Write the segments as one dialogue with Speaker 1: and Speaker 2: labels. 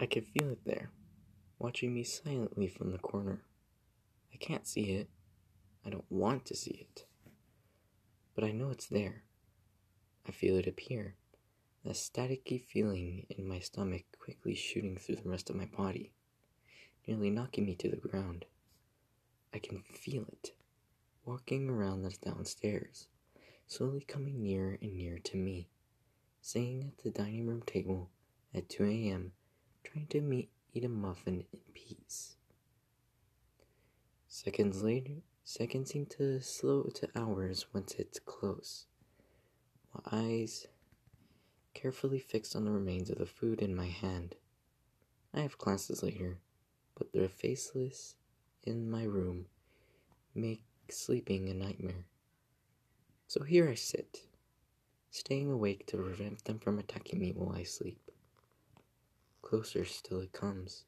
Speaker 1: I can feel it there, watching me silently from the corner. I can't see it. I don't want to see it. But I know it's there. I feel it appear, a staticky feeling in my stomach quickly shooting through the rest of my body, nearly knocking me to the ground. I can feel it, walking around the downstairs, slowly coming nearer and nearer to me, sitting at the dining room table at 2 a.m., trying to meet, eat a muffin in peace. Seconds later, seconds seem to slow to hours once it's close. My eyes carefully fixed on the remains of the food in my hand. I have classes later, but the faceless in my room make sleeping a nightmare. So here I sit, staying awake to prevent them from attacking me while I sleep. Closer still it comes.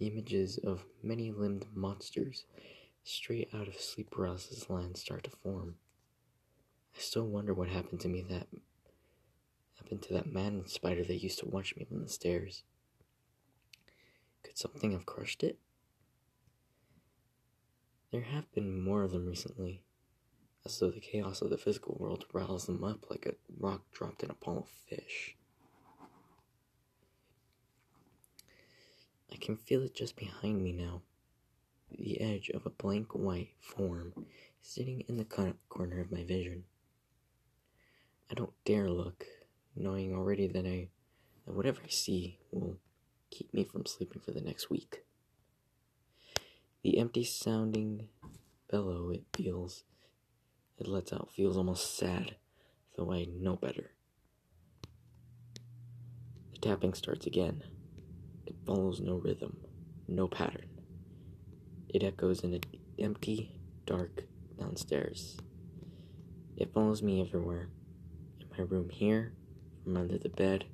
Speaker 1: The images of many limbed monsters straight out of sleep paralysis land start to form. I still wonder what happened to me that happened to that man spider that used to watch me from the stairs. Could something have crushed it? There have been more of them recently, as though the chaos of the physical world rattles them up like a rock dropped in a pond of fish. I can feel it just behind me now, the edge of a blank white form sitting in the corner of my vision. I don't dare look, knowing already that I that whatever I see will keep me from sleeping for the next week. The empty sounding bellow it feels it lets out feels almost sad, though I know better. The tapping starts again. Follows no rhythm, no pattern. It echoes in an empty, dark downstairs. It follows me everywhere. In my room here, from under the bed,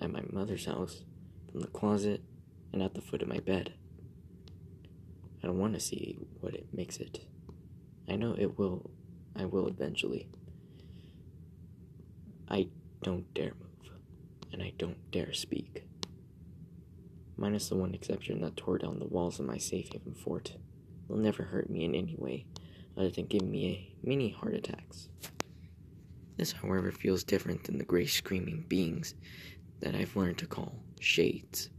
Speaker 1: at my mother's house, from the closet, and at the foot of my bed. I don't want to see what it makes it. I know it will, I will eventually. I don't dare move, and I don't dare speak. Minus the one exception that tore down the walls of my safe haven fort, will never hurt me in any way other than giving me many heart attacks. This, however, feels different than the gray screaming beings that I've learned to call shades.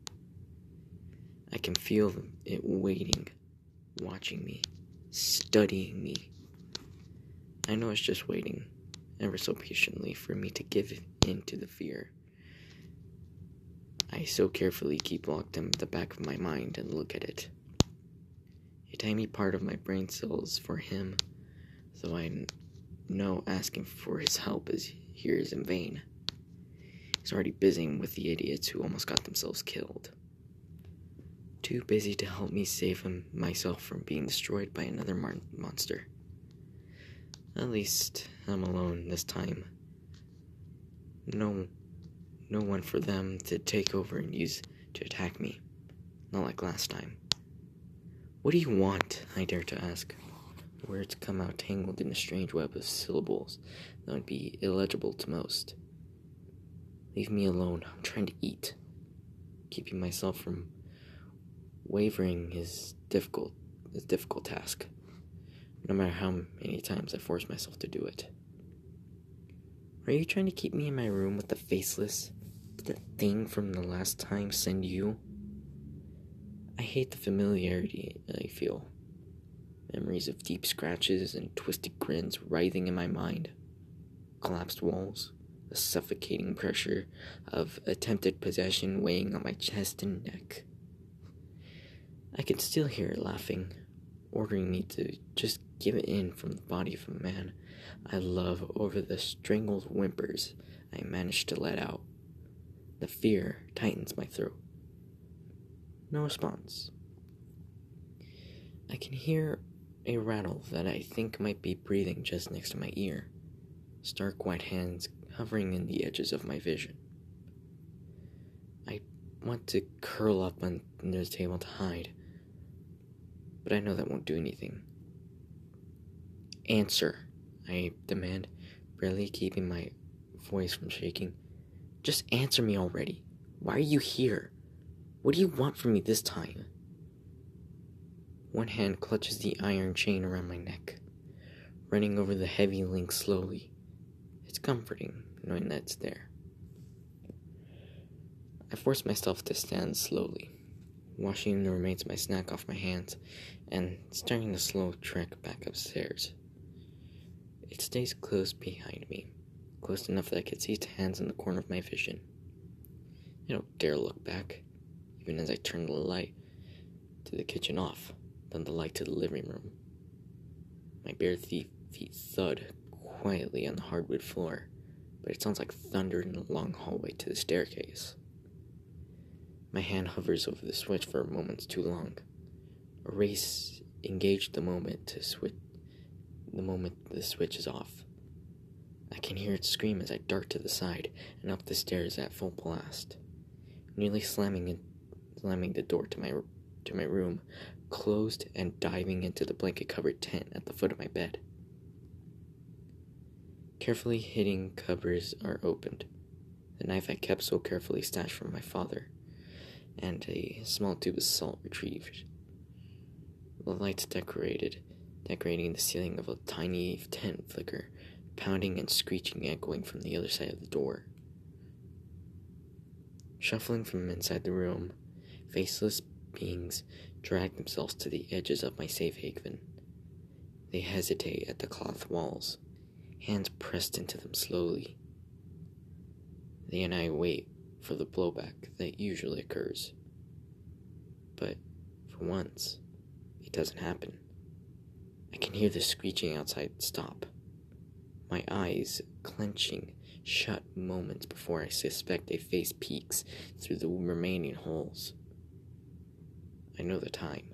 Speaker 1: I can feel it waiting watching me, studying me. I know it's just waiting, ever so patiently, for me to give in to the fear. I so carefully keep locked in the back of my mind and look at it. A tiny part of my brain cells for him, though I know asking for his help is here is in vain. He's already busy with the idiots who almost got themselves killed too busy to help me save him myself from being destroyed by another mar- monster. At least I'm alone this time. No no one for them to take over and use to attack me. Not like last time. What do you want? I dare to ask. Words come out tangled in a strange web of syllables that would be illegible to most. Leave me alone. I'm trying to eat. Keeping myself from wavering is difficult is a difficult task, no matter how many times I force myself to do it. Are you trying to keep me in my room with the faceless? That thing from the last time send you? I hate the familiarity I feel. Memories of deep scratches and twisted grins writhing in my mind. Collapsed walls, the suffocating pressure of attempted possession weighing on my chest and neck. I can still hear it laughing, ordering me to just give it in from the body of a man I love over the strangled whimpers I managed to let out. The fear tightens my throat. No response. I can hear a rattle that I think might be breathing just next to my ear, stark white hands hovering in the edges of my vision. I want to curl up under the table to hide but I know that won't do anything. Answer, I demand, barely keeping my voice from shaking. Just answer me already. Why are you here? What do you want from me this time? One hand clutches the iron chain around my neck, running over the heavy link slowly. It's comforting knowing that it's there. I force myself to stand slowly, washing the remains of my snack off my hands and starting the slow trek back upstairs. It stays close behind me, close enough that I could see its hands in the corner of my vision. I don't dare look back, even as I turn the light to the kitchen off, then the light to the living room. My bare feet, thud quietly on the hardwood floor, but it sounds like thunder in the long hallway to the staircase. My hand hovers over the switch for moments too long. Erase engage the moment to switch the moment the switch is off. Can hear it scream as I dart to the side and up the stairs at full blast, nearly slamming it, slamming the door to my to my room, closed and diving into the blanket-covered tent at the foot of my bed. Carefully hidden covers are opened. The knife I kept so carefully stashed from my father, and a small tube of salt retrieved. The lights decorated, decorating the ceiling of a tiny tent flicker, pounding and screeching echoing from the other side of the door. Shuffling from inside the room, faceless beings drag themselves to the edges of my safe haven. They hesitate at the cloth walls, hands pressed into them slowly. They and I wait for the blowback that usually occurs. But for once, it doesn't happen. I can hear the screeching outside stop. My eyes clenching shut moments before I suspect a face peeks through the remaining holes. I know the time.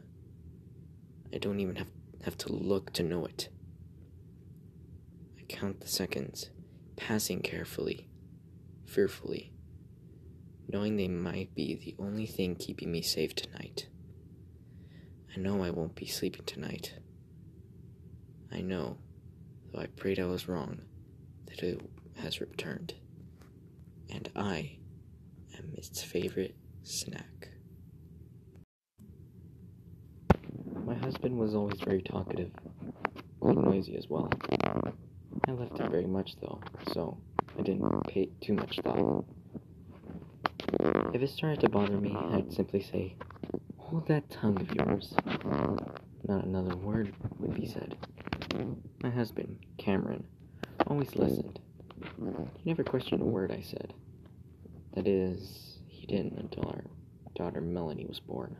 Speaker 1: I don't even have, have to look to know it. I count the seconds, passing carefully, fearfully knowing they might be the only thing keeping me safe tonight. I know I won't be sleeping tonight. I know, though I prayed I was wrong, that it has returned. And I am its favorite snack. My husband was always very talkative, and noisy as well. I left it very much though, so I didn't pay too much thought. If it started to bother me, I'd simply say, Hold that tongue of yours. Not another word would be said. My husband, Cameron, always listened. He never questioned a word I said. That is, he didn't until our daughter Melanie was born.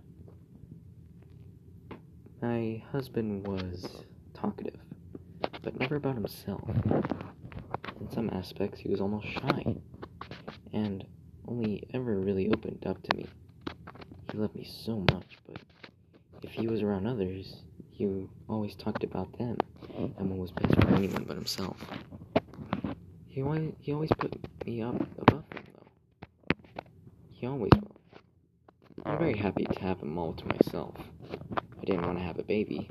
Speaker 1: My husband was talkative, but never about himself. In some aspects, he was almost shy. And only ever really opened up to me. He loved me so much, but if he was around others, he always talked about them what was best for anyone but himself. He always, he always put me up above him, though. He always will. I'm very happy to have him all to myself. I didn't want to have a baby.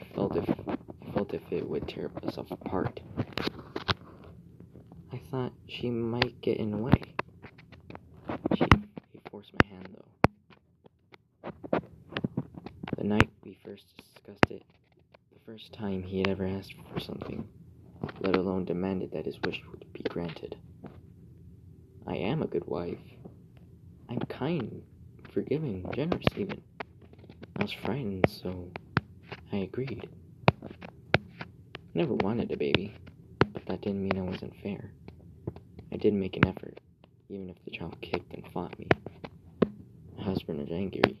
Speaker 1: I felt if I felt if it would tear us apart. I thought she might get in the way. Chief, he forced my hand, though. The night we first discussed it, the first time he had ever asked for something, let alone demanded that his wish would be granted. I am a good wife. I'm kind, forgiving, generous, even. I was frightened, so I agreed. Never wanted a baby, but that didn't mean I wasn't fair. I did make an effort even if the child kicked and fought me. My husband was angry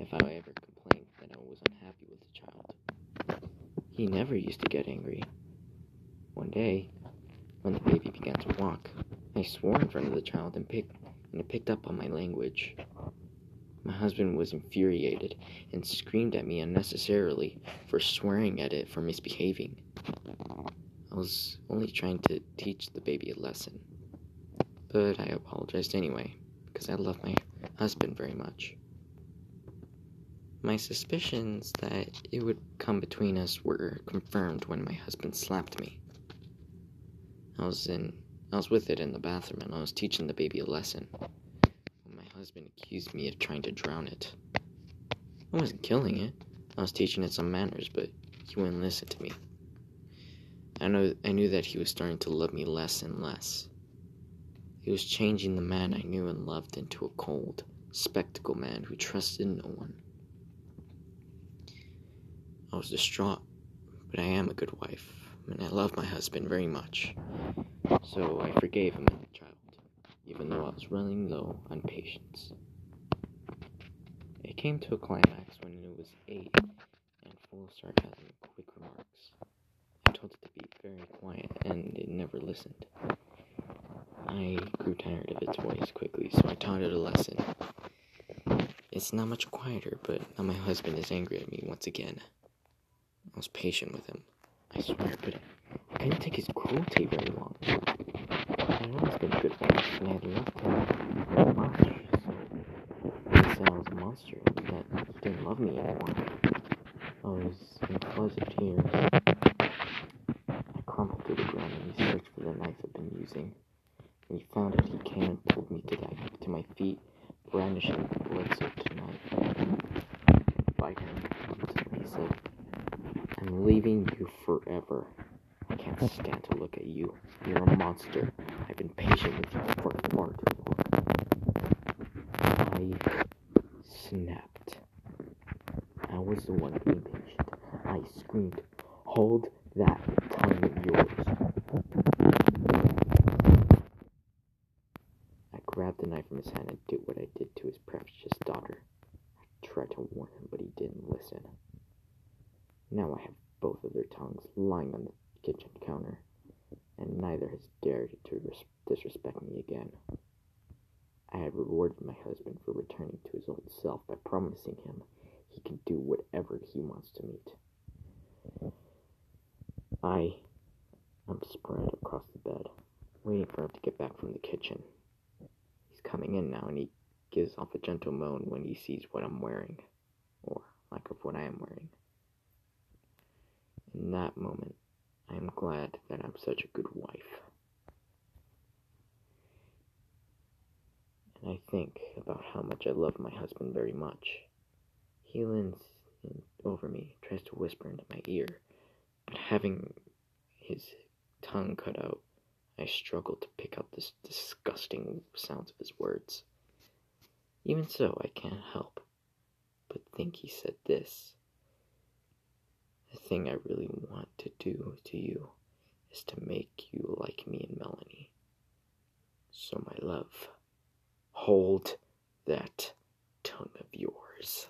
Speaker 1: if I ever complained that I was unhappy with the child. He never used to get angry. One day, when the baby began to walk, I swore in front of the child and picked and it picked up on my language. My husband was infuriated and screamed at me unnecessarily for swearing at it for misbehaving. I was only trying to teach the baby a lesson but I apologized anyway, because I love my husband very much. My suspicions that it would come between us were confirmed when my husband slapped me. I was in I was with it in the bathroom and I was teaching the baby a lesson. My husband accused me of trying to drown it. I wasn't killing it. I was teaching it some manners, but he wouldn't listen to me. I know I knew that he was starting to love me less and less. He was changing the man I knew and loved into a cold, spectacle man who trusted no one. I was distraught, but I am a good wife, and I love my husband very much. So I forgave him as a child, even though I was running low on patience. It came to a climax when it was eight and full of sarcasm and quick remarks. I told it to be very quiet, and it never listened. I grew tired of its voice quickly, so I taught it a lesson. It's not much quieter, but now my husband is angry at me once again. I was patient with him, I swear, but I couldn't take his cruelty very long. I'd always been a good wife, and I had loved him very much, so he said I was a monster, that he didn't love me anymore. I was in floods of tears. I crumpled to the ground, and he searched for the knife I'd been using. When he found it, he came and pulled me to, that, to my feet, brandishing the blood-soaked knife. Bite him, he said, I'm leaving you forever. I can't stand to look at you. You're a monster. I've been patient with you for far too long. I snapped. I was the one being patient. I screamed, Hold that tongue of yours. I grabbed the knife from his hand and did what I did to his precious daughter. I tried to warn him, but he didn't listen. Now I have both of their tongues lying on the kitchen counter, and neither has dared to disrespect me again. I have rewarded my husband for returning to his old self by promising him he can do whatever he wants to meet. I am spread across the bed, waiting for him to get back from the kitchen. He's coming in now, and he gives off a gentle moan when he sees what I'm wearing, or lack of what I am wearing. In that moment, I am glad that I'm such a good wife. And I think about how much I love my husband very much. He leans over me, tries to whisper into my ear, but having his tongue cut out, I struggle to pick out the disgusting sounds of his words. Even so, I can't help but think he said this. The thing I really want to do to you is to make you like me and Melanie. So, my love, hold that tongue of yours.